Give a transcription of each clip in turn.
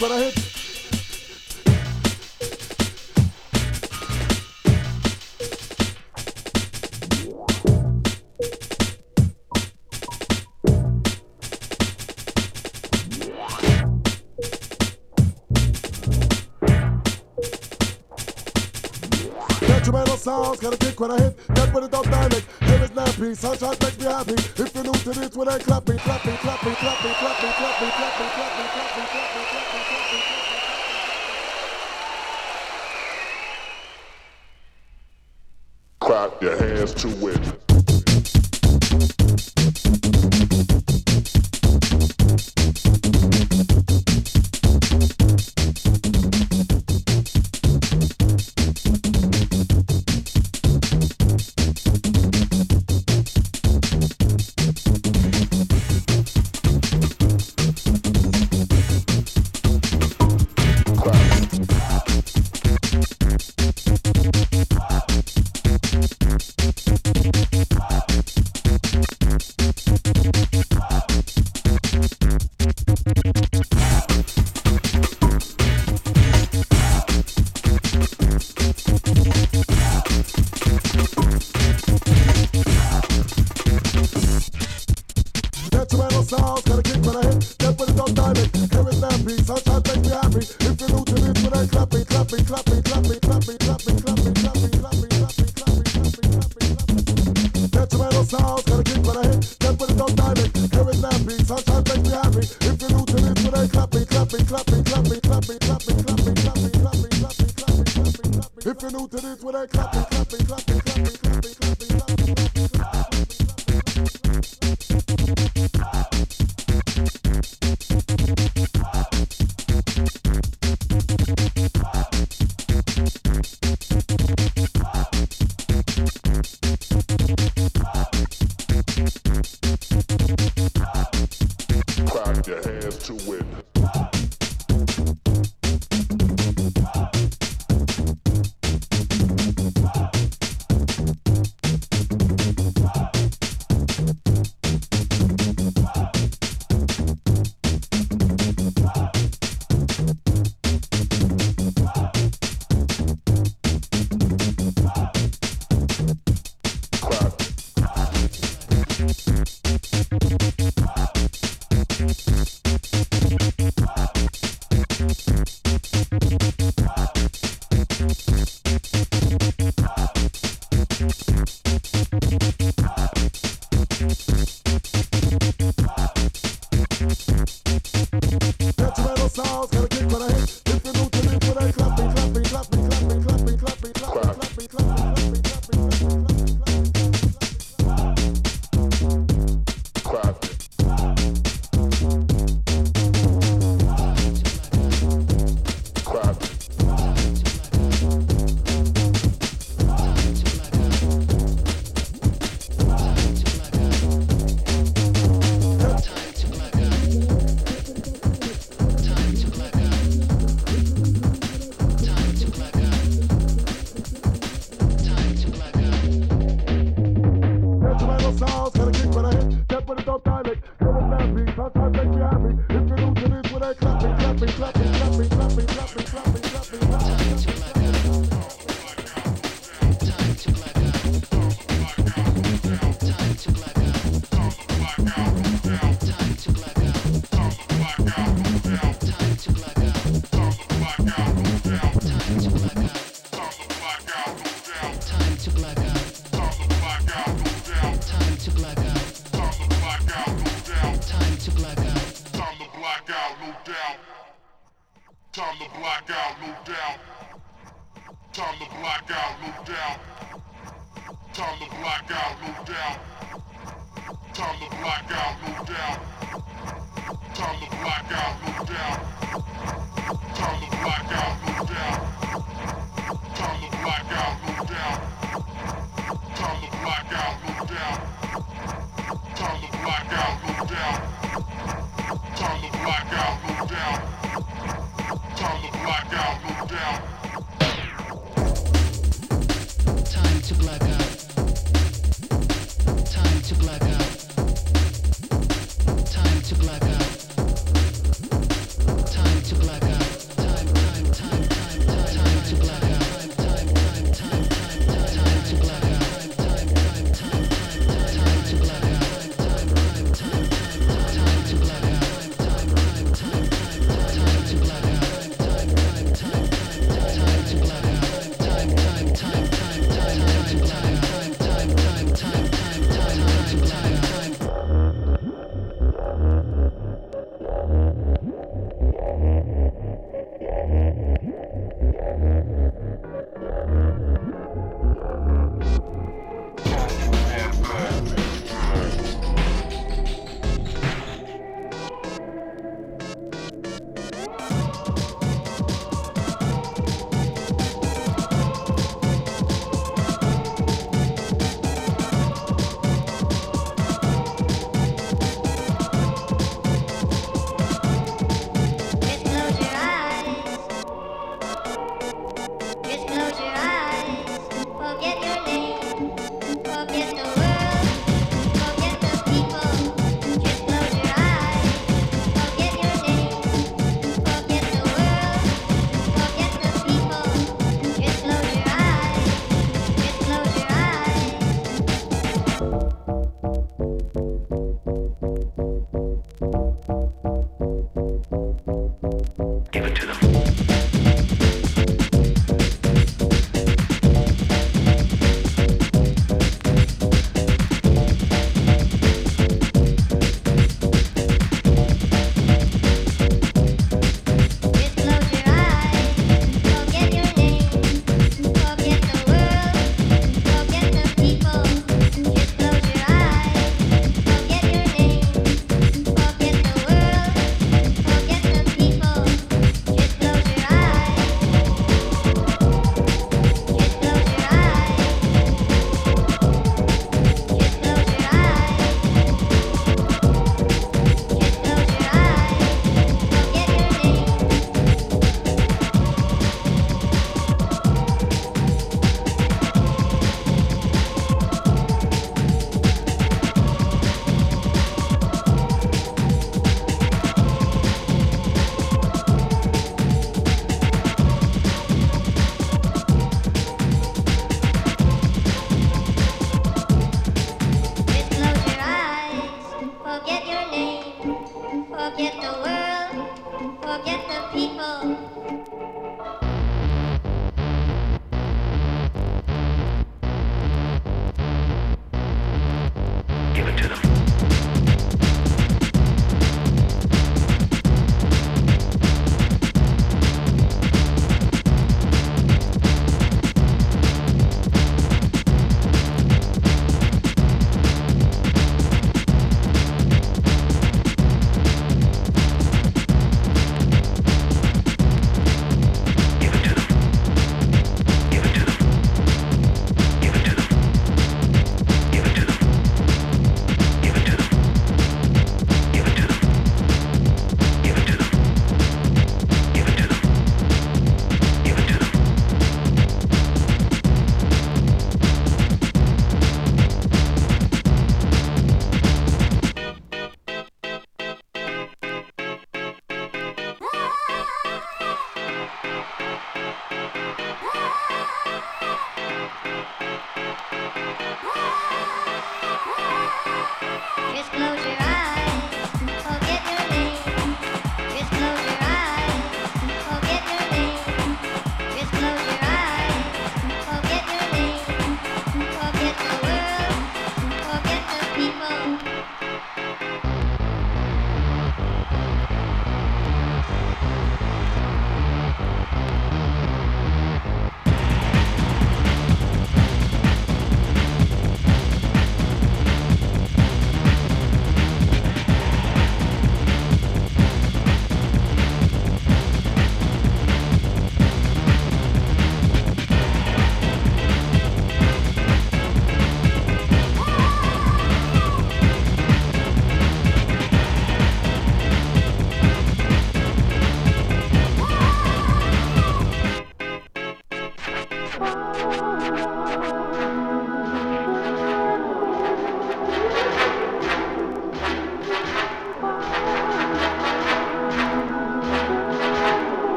when I hit. Instrumental sounds, got a kick when I hit. Dead with a dynamic. Here is Nappy, sunshine.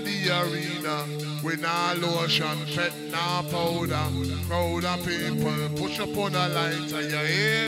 The arena. We nah lotion, pet nah powder. Crowd of people push up on a lighter. You hear,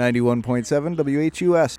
91.7 WHUS.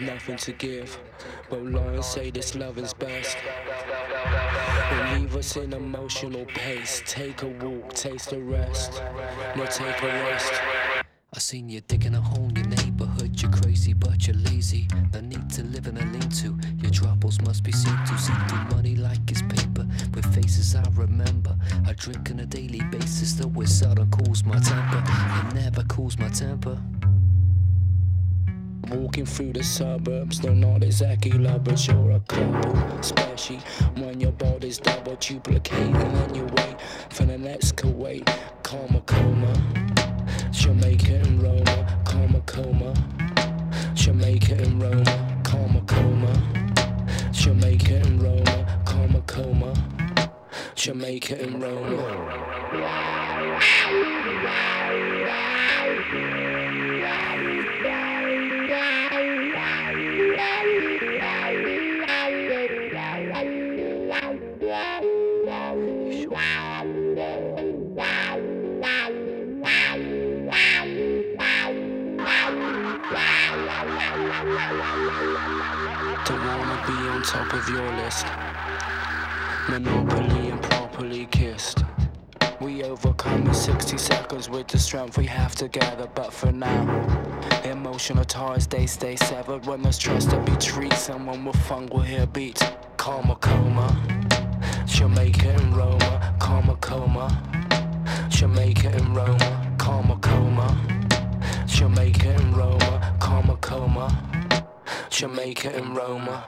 I've nothing to give. But Lauren say this love is best. Leave us in emotional pace. Take a walk, taste a rest. No, take a rest. I seen you digging a hole in your neighborhood. You're crazy, but you're lazy. No need to live in a lean to. Your troubles must be seen to. See through money like it's paper. With faces I remember. I drink on a daily basis, though it seldom cools my temper. It never cools my temper. Walking through the suburbs, they're not exactly lovers, you're a couple. Especially when your body's double duplicating and you wait for the next Kuwait. Coma, together, but for now, emotional ties they stay severed. When there's trust to be treated, someone with funk will hear beats. Karma coma, Jamaica and Roma, karma coma, Jamaica and Roma, karma coma, Jamaica and Roma, karma coma, Jamaica and Roma.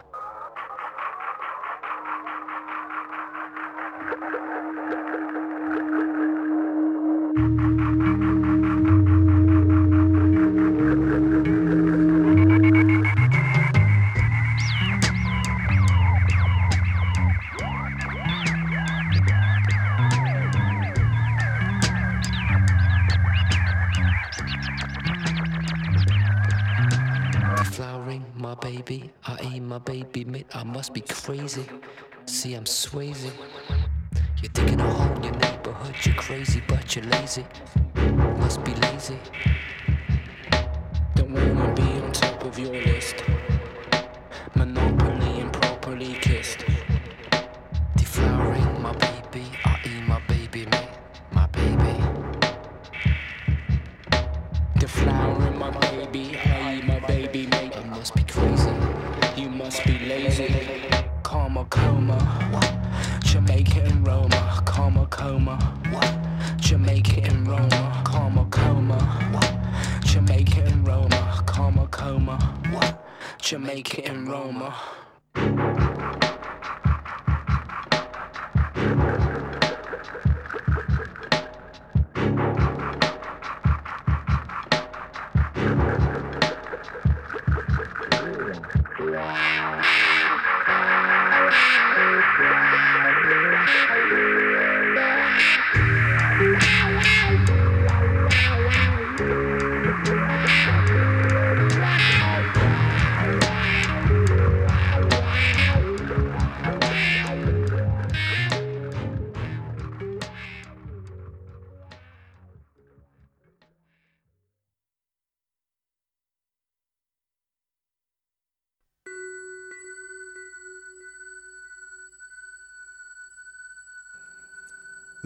I aim my baby mate. I must be crazy. See, I'm swayzy. You're digging a hole in your neighborhood. You're crazy, but you're lazy. Must be lazy. Don't wanna be on top of your list. Monopoly and properly kissed. Deflowering my baby, I aim my baby mate. My baby. Deflowering my baby, coma. Jamaica and Roma. Karma coma. Jamaica and Roma. Karma coma. Jamaica and Roma. Karma coma. Jamaica and Roma.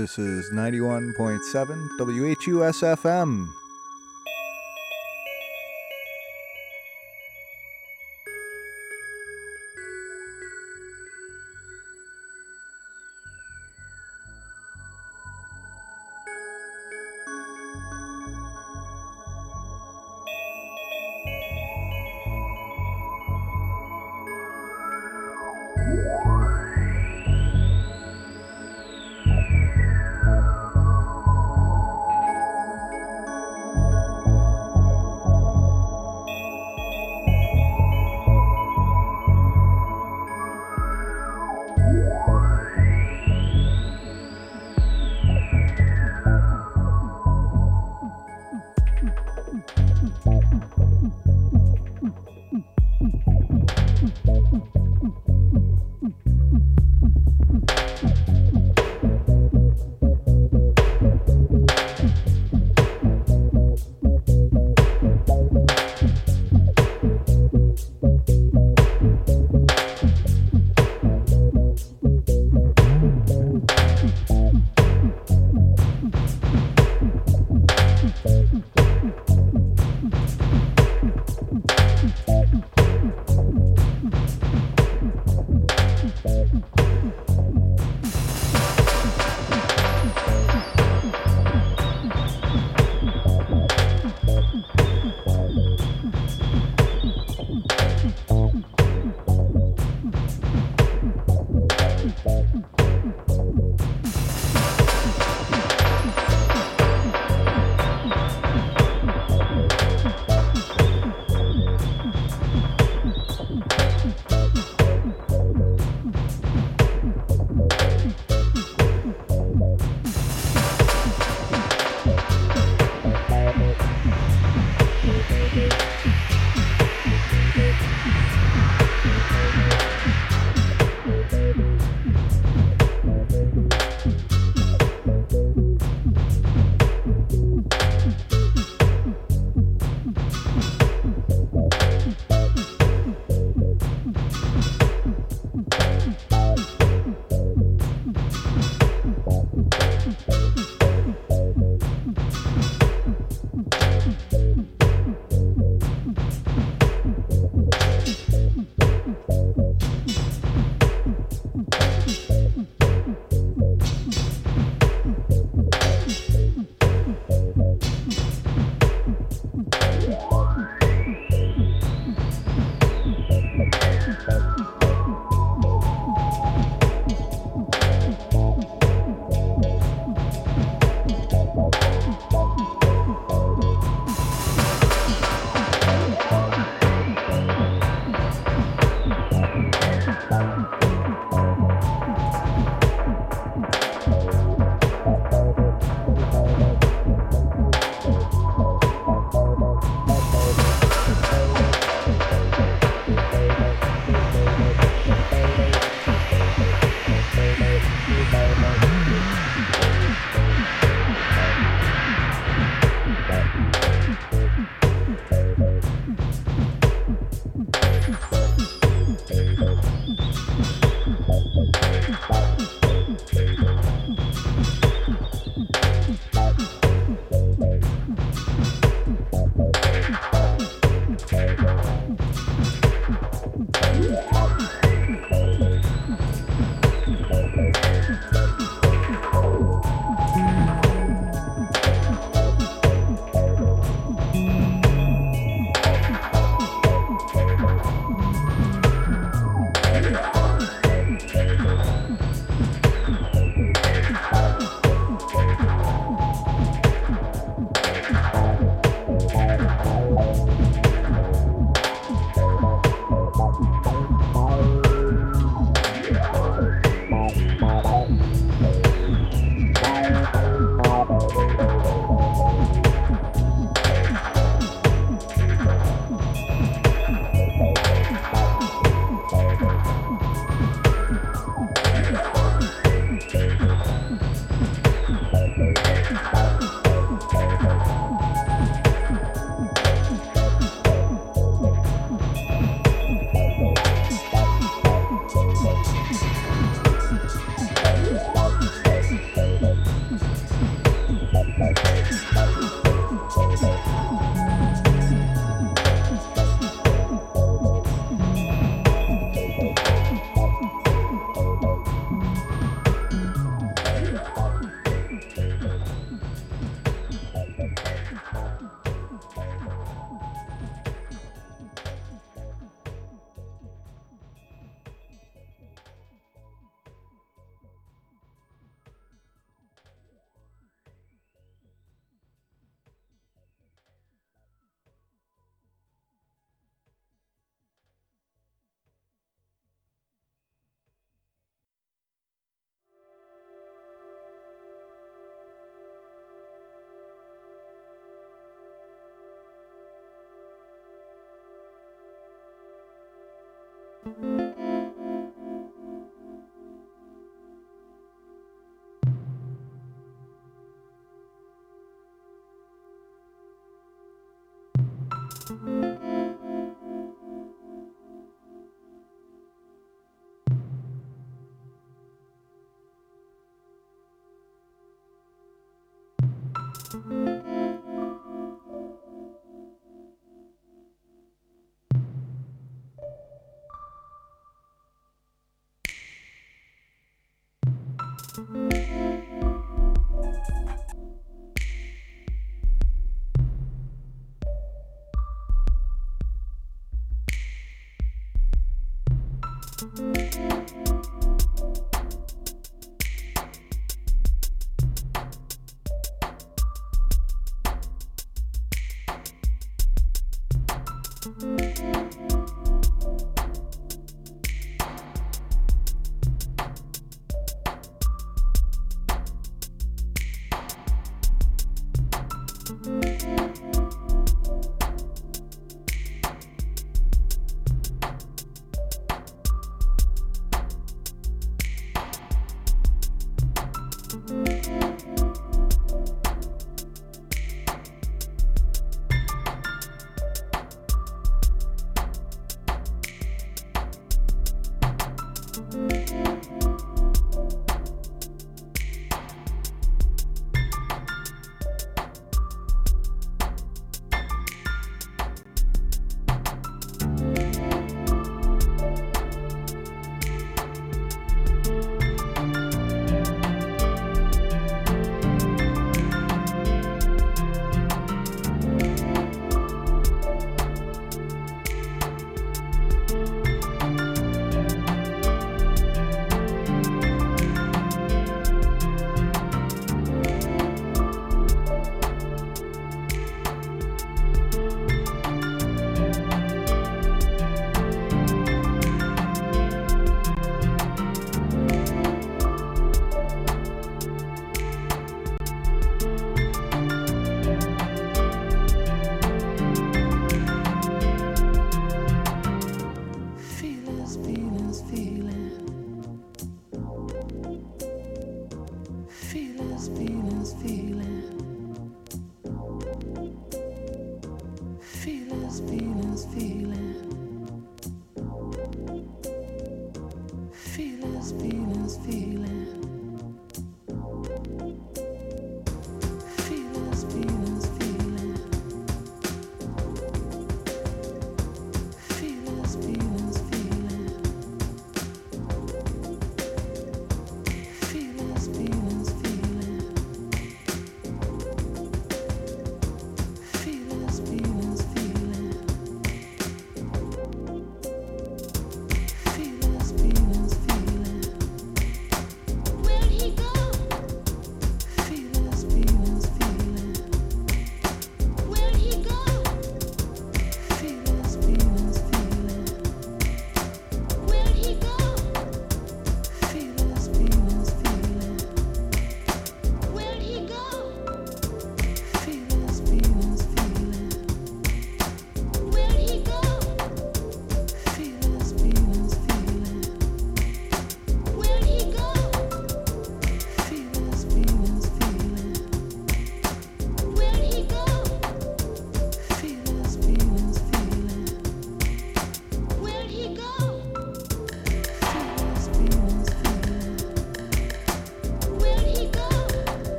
This is 91.7 WHUS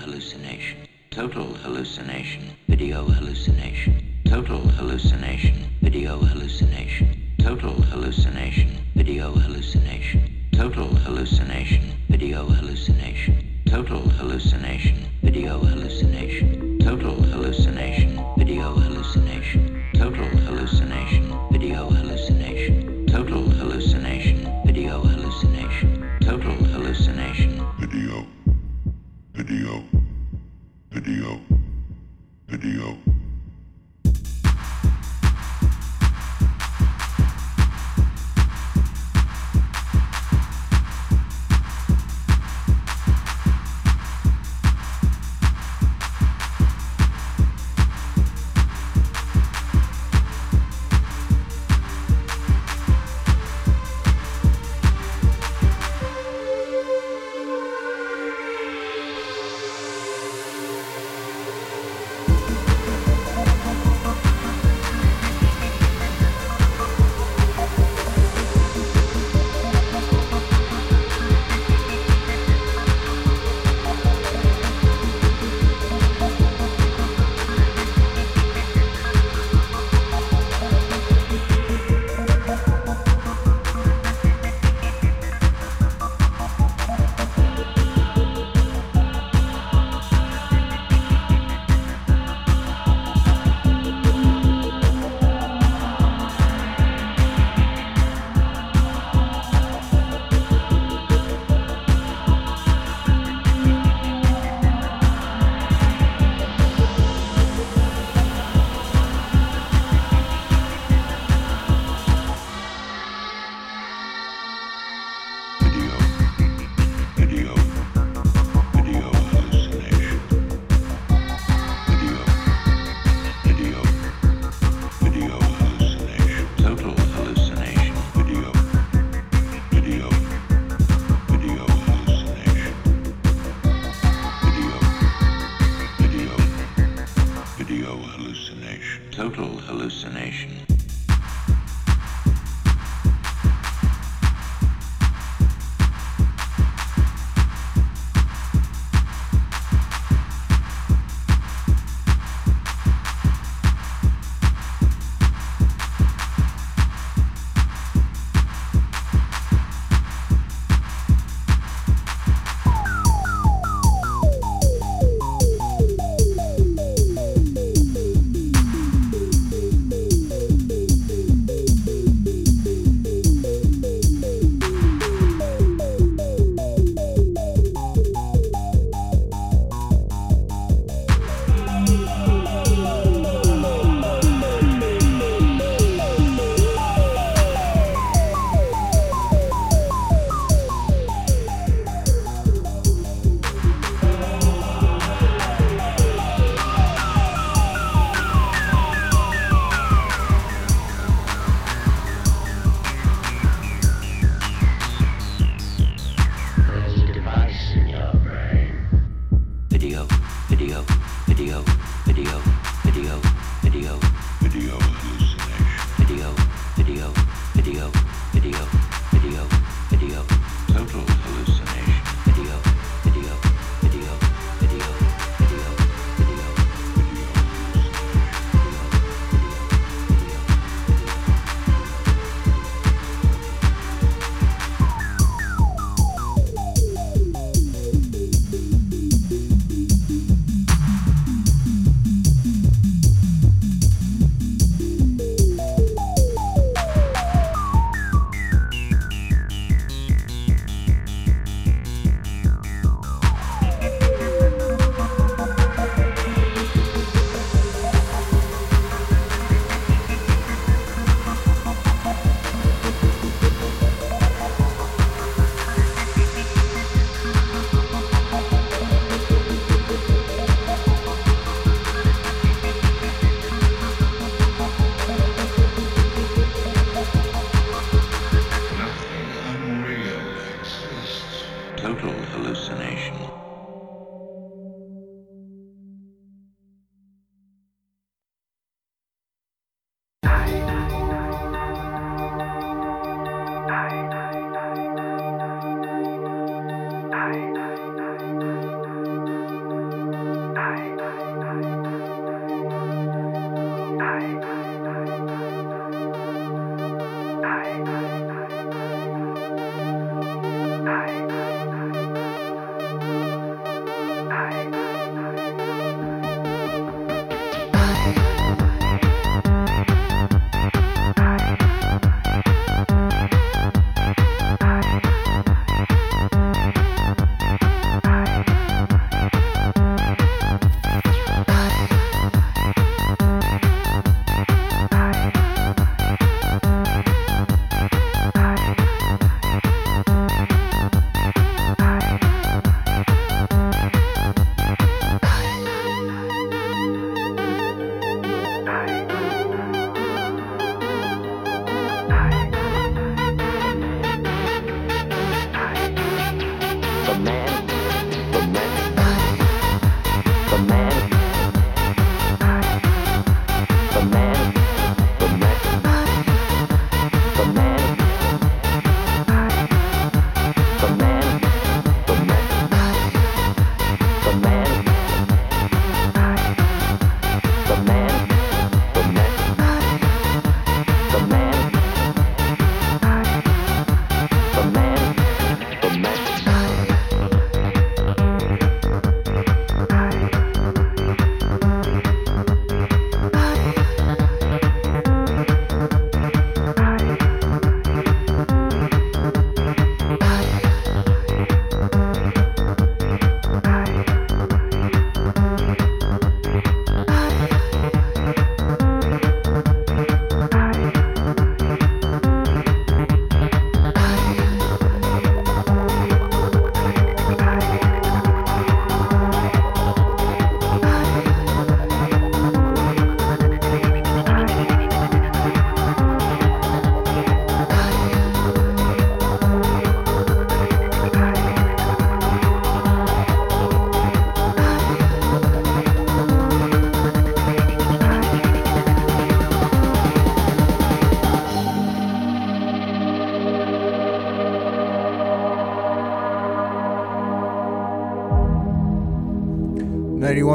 hallucination, total hallucination,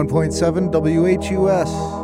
91.7 WHUS.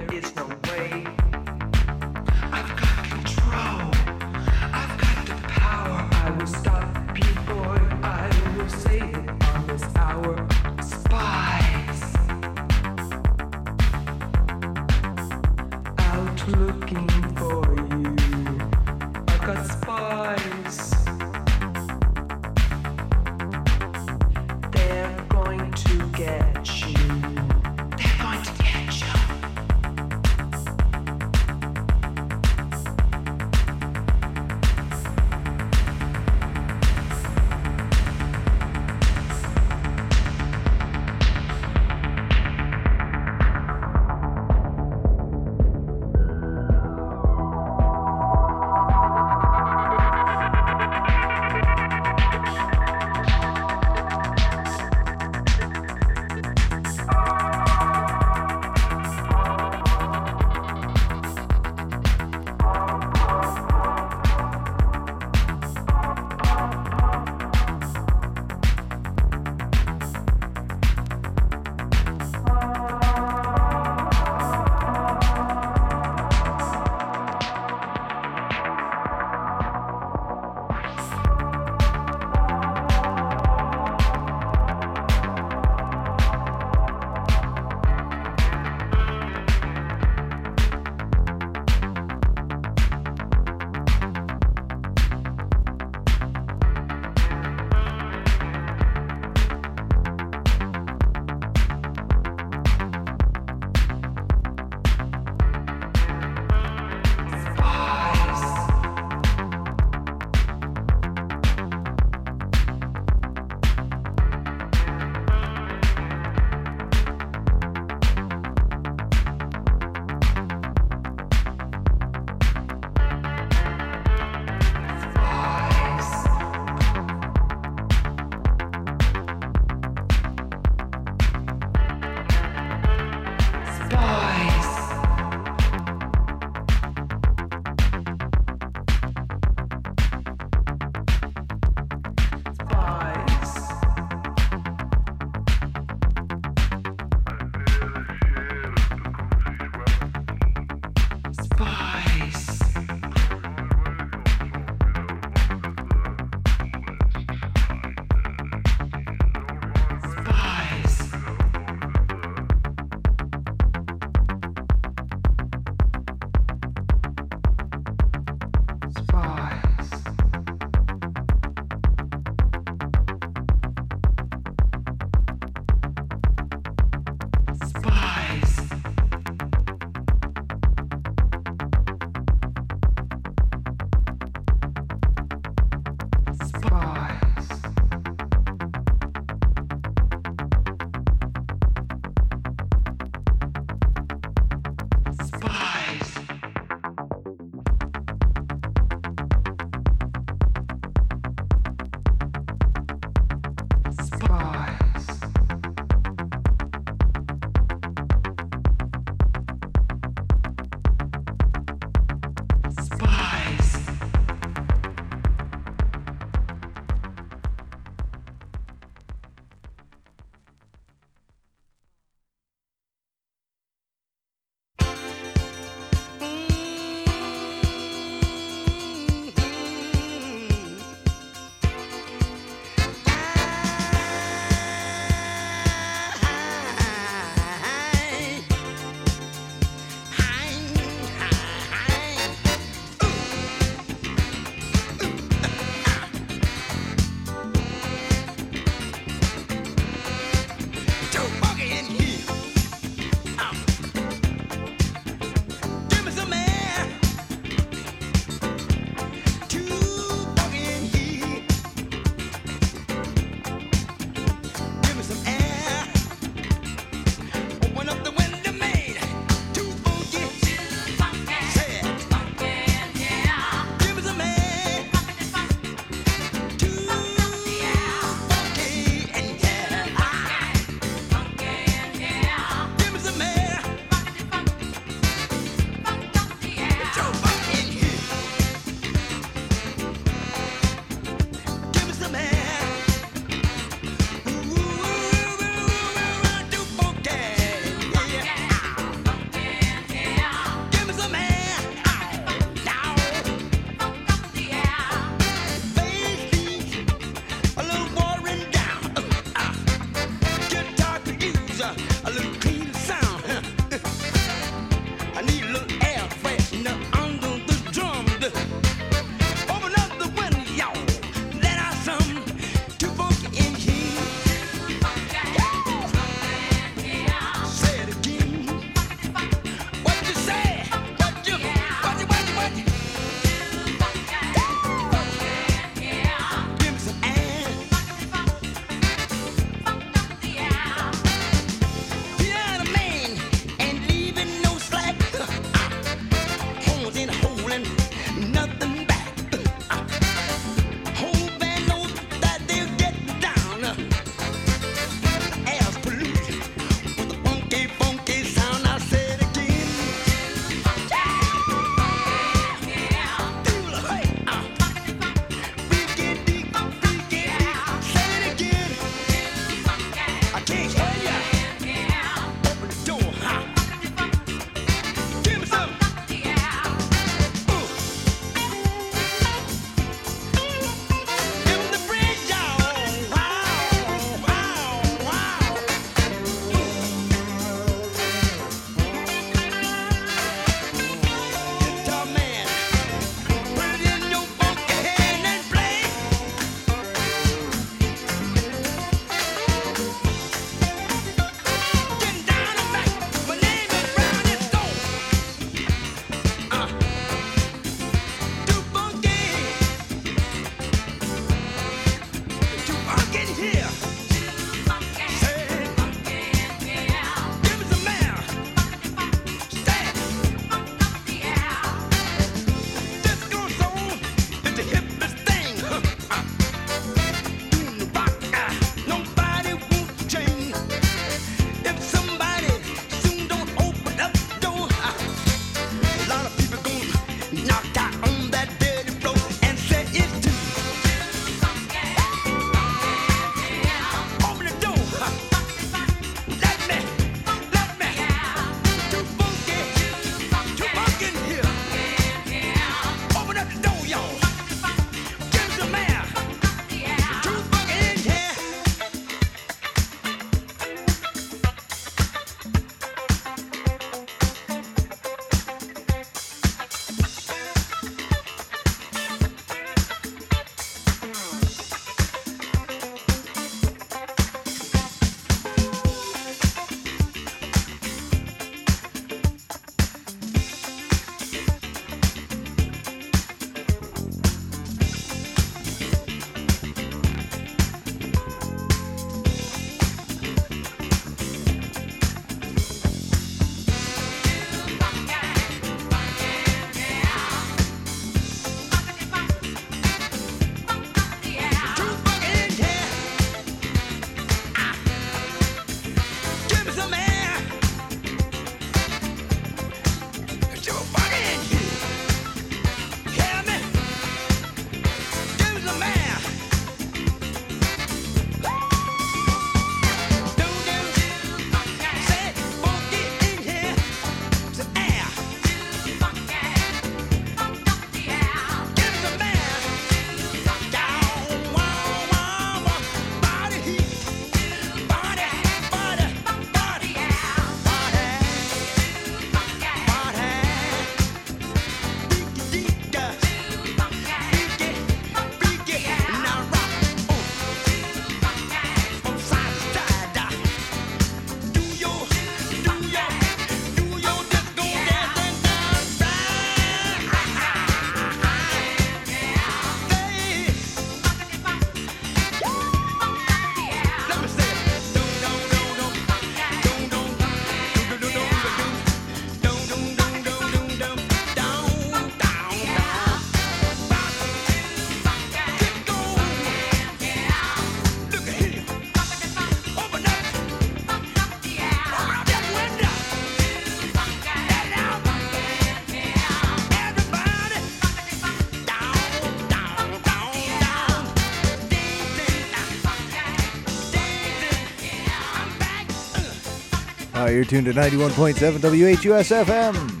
You're tuned to 91.7 WHUSFM.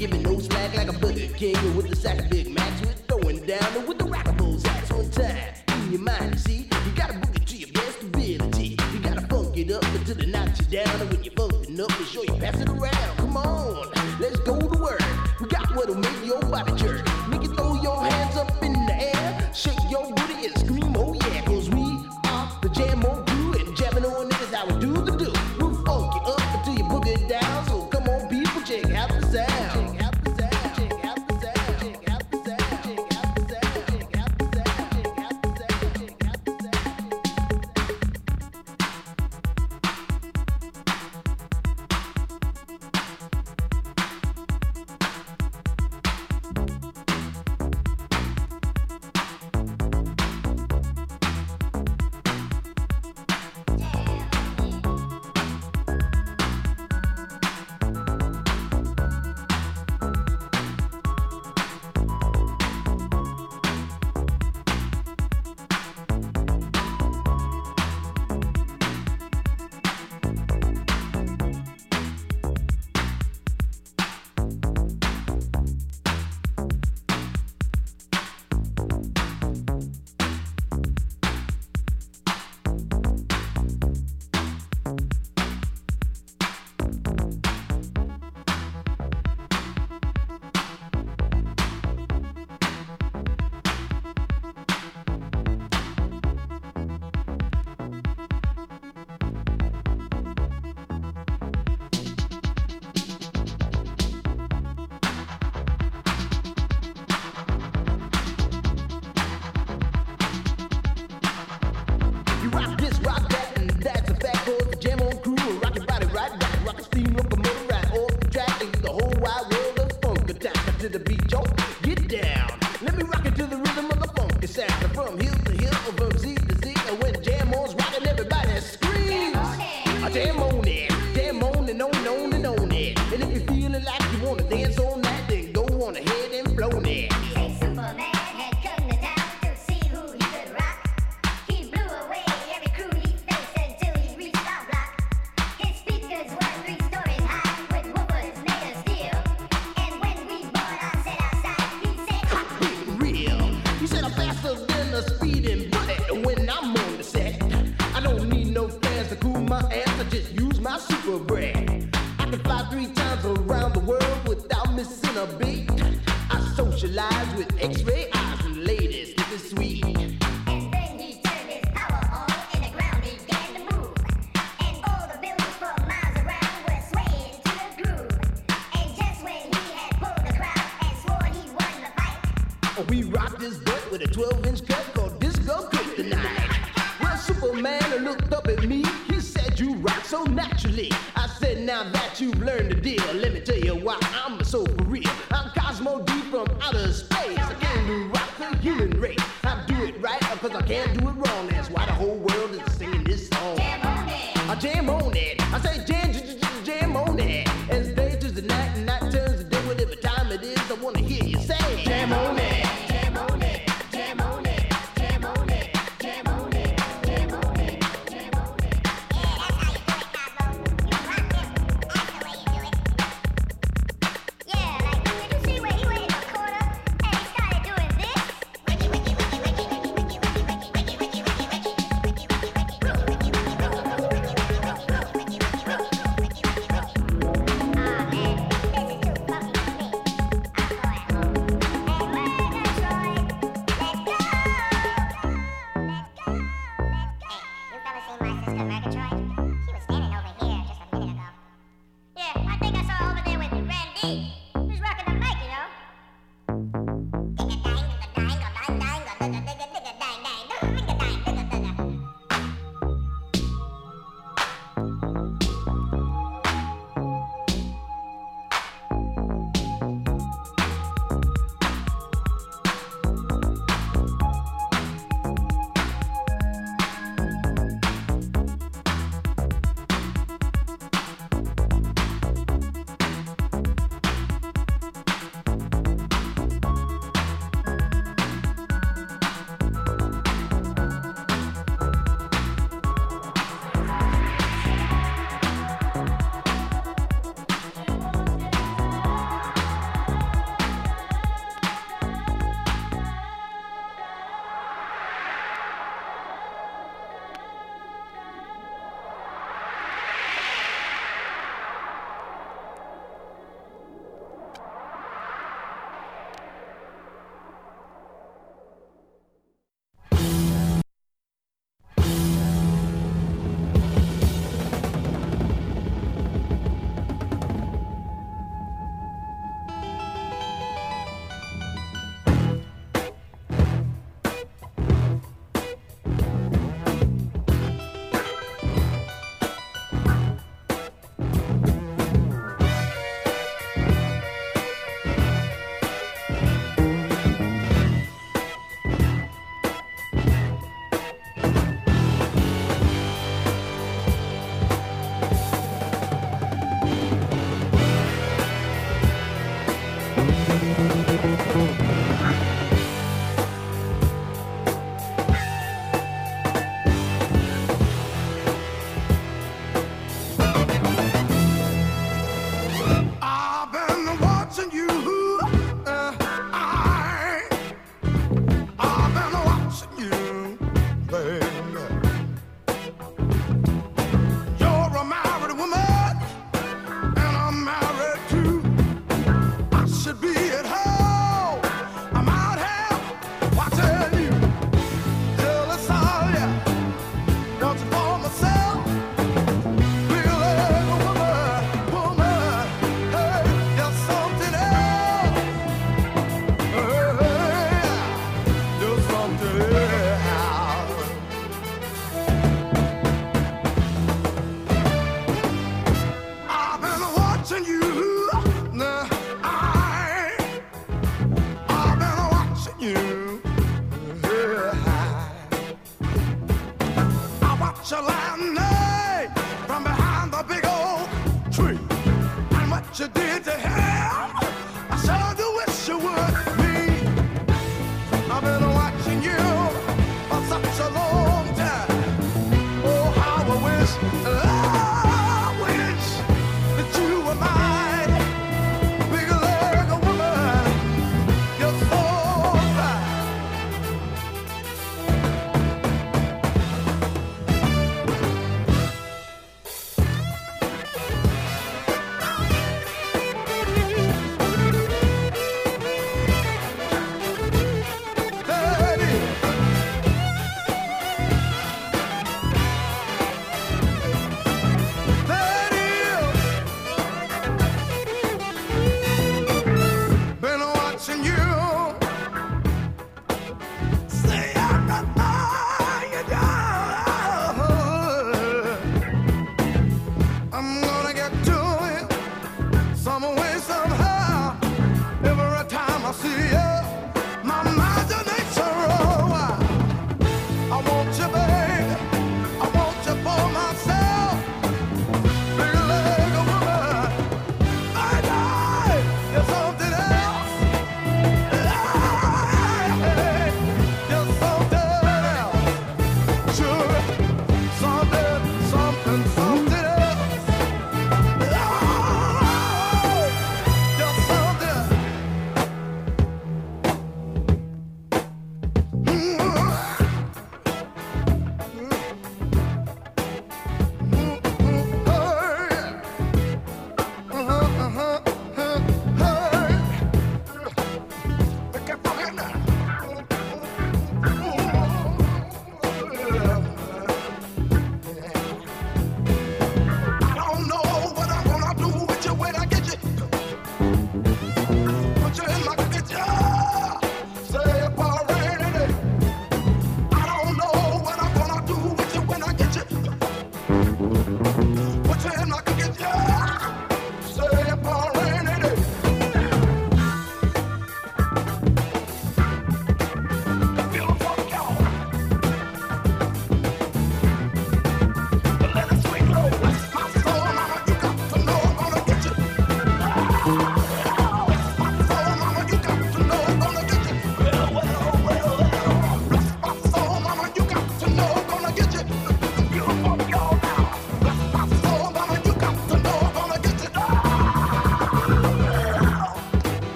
giving no smack like a buddy king with a sack of Big Macs. We're throwing down and with the rockables ass one time. In your mind, you see, you gotta book it to your best ability. You gotta funk it up until they knock you down. And when you're bumping up, be sure you pass it around. Come on, let's go to work. We got what'll make your body jerk. Make you throw your hands up in the air, shake your